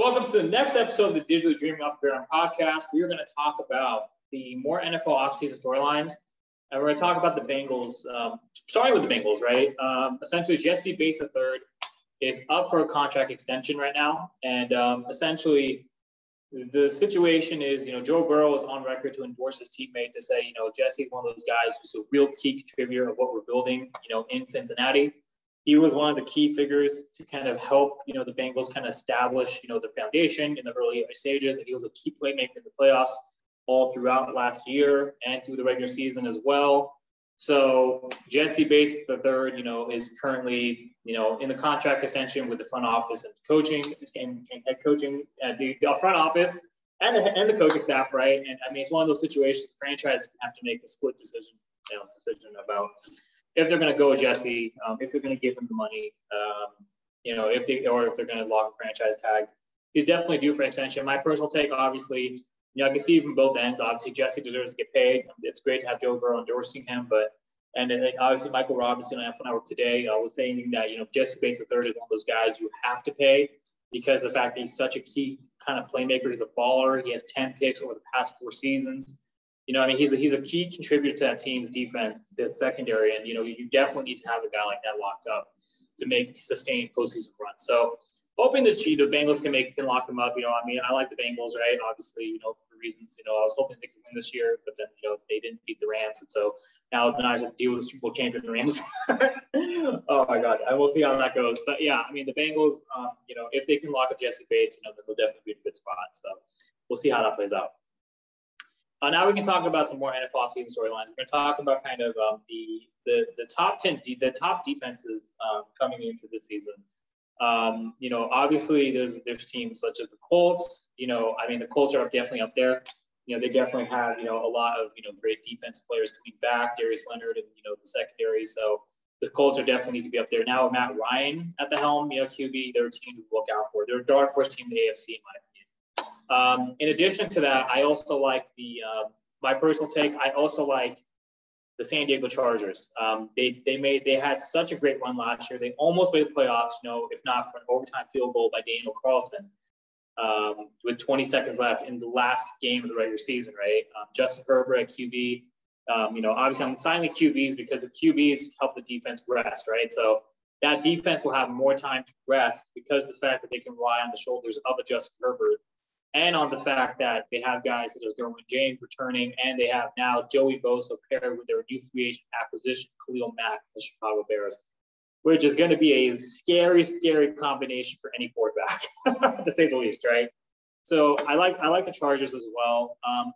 Welcome to the next episode of the Digital Dreaming the Ground podcast. We are going to talk about the more NFL offseason storylines, and we're going to talk about the Bengals, um, starting with the Bengals, right? Um, essentially, Jessie Bates III is up for a contract extension right now, and um, essentially, the situation is, you know, Joe Burrow is on record to endorse his teammate to say, you know, Jessie's one of those guys who's a real key contributor of what we're building, you know, in Cincinnati he was one of the key figures to kind of help, you know, the Bengals kind of establish, you know, the foundation in the early stages. And he was a key playmaker in the playoffs all throughout last year and through the regular season as well. So Jessie Bates the third, you know, is currently, you know, in the contract extension with the front office and coaching and, and head coaching at the, the front office and the, and the coaching staff, right? And I mean, it's one of those situations the franchise have to make a split decision, you know, decision about if they're going to go Jessie, um, if they're going to give him the money, um, you know, if they or if they're going to lock a franchise tag, he's definitely due for an extension. My personal take, obviously, you know, I can see from both ends. Obviously, Jessie deserves to get paid. It's great to have Joe Burrow endorsing him, but and obviously Michael Robinson on NFL Network today uh, was saying that you know Jessie Bates III is one of those guys you have to pay because the fact that he's such a key kind of playmaker. He's a baller. He has 10 picks over the past four seasons you know, I mean, he's a, he's a key contributor to that team's defense, the secondary, and you know, you definitely need to have a guy like that locked up to make sustained postseason run. So, hoping that the Bengals can make can lock him up. You know, I mean, I like the Bengals, right? Obviously, you know, for reasons, you know, I was hoping they could win this year, but then you know they didn't beat the Rams, and so now the Niners have to deal with the Super Bowl champion Rams. oh my God, I will see how that goes. But yeah, I mean, the Bengals, um, you know, if they can lock up Jessie Bates, you know, then they'll definitely be in a good spot. So we'll see how that plays out. Uh, now we can talk about some more NFL season storylines. We're going to talk about kind of um, the, the the top ten, de- the top defenses um, coming into the season. Um, you know, obviously there's there's teams such as the Colts. You know, I mean the Colts are definitely up there. You know, they definitely have you know a lot of you know great defensive players coming back. Darius Leonard and you know the secondary. So the Colts are definitely need to be up there now. Matt Ryan at the helm, you know, QB, they're a team to look out for. They're a dark horse team in the AFC, in my. Um, in addition to that, I also like the uh, my personal take. I also like the San Diego Chargers. Um, they they made they had such a great run last year. They almost made the playoffs. You know, if not for an overtime field goal by Daniel Carlson um, with 20 seconds left in the last game of the regular season. Right, um, Justin Herbert at QB. Um, you know, obviously I'm signing the QBs because the QBs help the defense rest. Right, so that defense will have more time to rest because the fact that they can rely on the shoulders of a Justin Herbert and on the fact that they have guys such as Derwin James returning, and they have now Joey Bosa paired with their new free agent acquisition, Khalil Mack, the Chicago Bears, which is going to be a scary, scary combination for any quarterback, to say the least, right? So I like I like the Chargers as well. Um,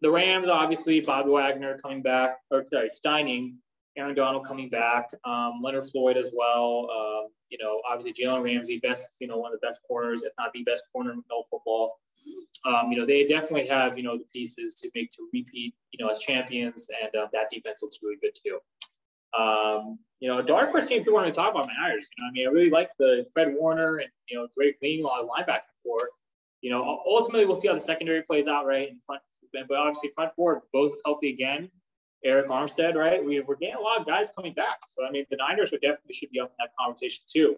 the Rams, obviously, Bobby Wagner coming back, or sorry, Steining, Aaron Donald coming back, um, Leonard Floyd as well. Um, you know, obviously Jalen Ramsey, best, you know, one of the best corners, if not the best corner in all football. Um, you know, they definitely have, you know, the pieces to make to repeat, you know, as champions, and uh, that defense looks really good too. Um, you know, dark horse team you want to talk about my Niners. You know, I mean, I really like the Fred Warner and you know Drake of linebacker core. You know, ultimately we'll see how the secondary plays out, right? In front, but obviously front four both healthy again. Arik Armstead, right? We, we're getting a lot of guys coming back. So, I mean, the Niners would definitely should be up in that conversation too.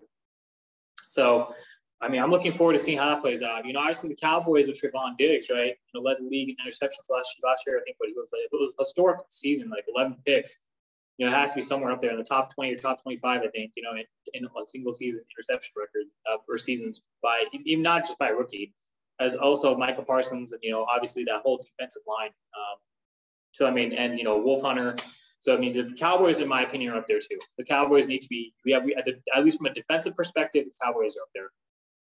So, I mean, I'm looking forward to seeing how that plays out. You know, obviously the Cowboys with Trevon Diggs, right? You know, led the league in interceptions last year. Last year, I think what he was like, it was a historic season, like 11 picks. You know, it has to be somewhere up there in the top 20 or top 25, I think. You know, in, in a single season interception record uh, or seasons by even not just by rookie, as also Micah Parsons and you know, obviously that whole defensive line. Um, so I mean, and you know, Wolf Hunter. So I mean, the Cowboys, in my opinion, are up there too. The Cowboys need to be. We have we, at, the, at least from a defensive perspective, the Cowboys are up there.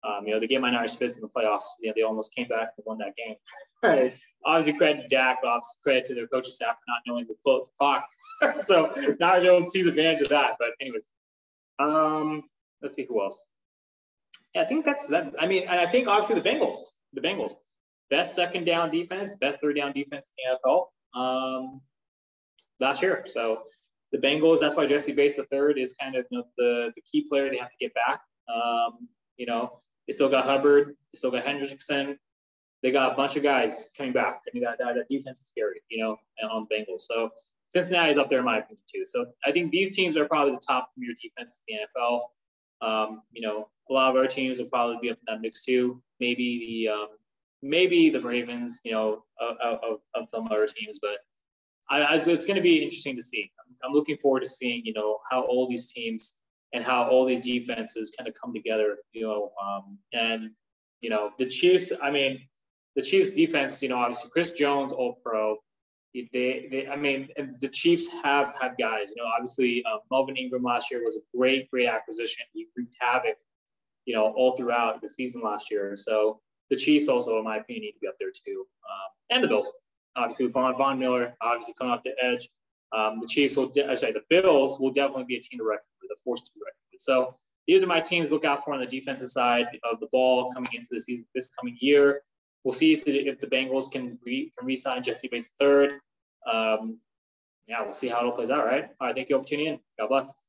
Um, you know, the game my Niners fits in the playoffs. You know, they almost came back and won that game. Right. Obviously, credit to Dak, but obviously credit to their coaching staff for not knowing the clock. so now Jones sees advantage of that. But anyways, um, let's see who else. Yeah, I think that's that. I mean, and I think obviously the Bengals, the Bengals, best second down defense, best third down defense in the NFL um, last year. So the Bengals, that's why Jessie Bates the third is kind of you know, the, the key player they have to get back. Um, you know, they still got Hubbard, they still got Hendrickson. They got a bunch of guys coming back. I mean, that, that, that defense is scary, you know, on Bengals. So Cincinnati is up there in my opinion too. So I think these teams are probably the top premier defenses in the NFL. Um, you know, a lot of our teams will probably be up in that mix too. Maybe the um, maybe the Ravens, you know, of, of, of some other teams, but I, I, it's going to be interesting to see. I'm, looking forward to seeing, you know, how all these teams and how all these defenses kind of come together, you know, um, and you know the Chiefs. I mean, the Chiefs defense, you know, obviously Chris Jones, All Pro. They, they, I mean, the Chiefs have have guys. You know, obviously uh, Melvin Ingram last year was a great, great acquisition. He wreaked havoc, you know, all throughout the season last year. So the Chiefs also, in my opinion, need to be up there too, um, and the Bills. Obviously, Von Von Miller, obviously coming off the edge. Um, the Chiefs will, de- sorry, the Bills will definitely be a team to reckon with, a force to be reckoned with. So these are my teams to look out for on the defensive side of the ball coming into the season this coming year. We'll see if the, if the Bengals can re, can re-sign Jessie Bates third. Um, yeah, we'll see how it all plays out. Right. All right. Thank you all for tuning in. God bless.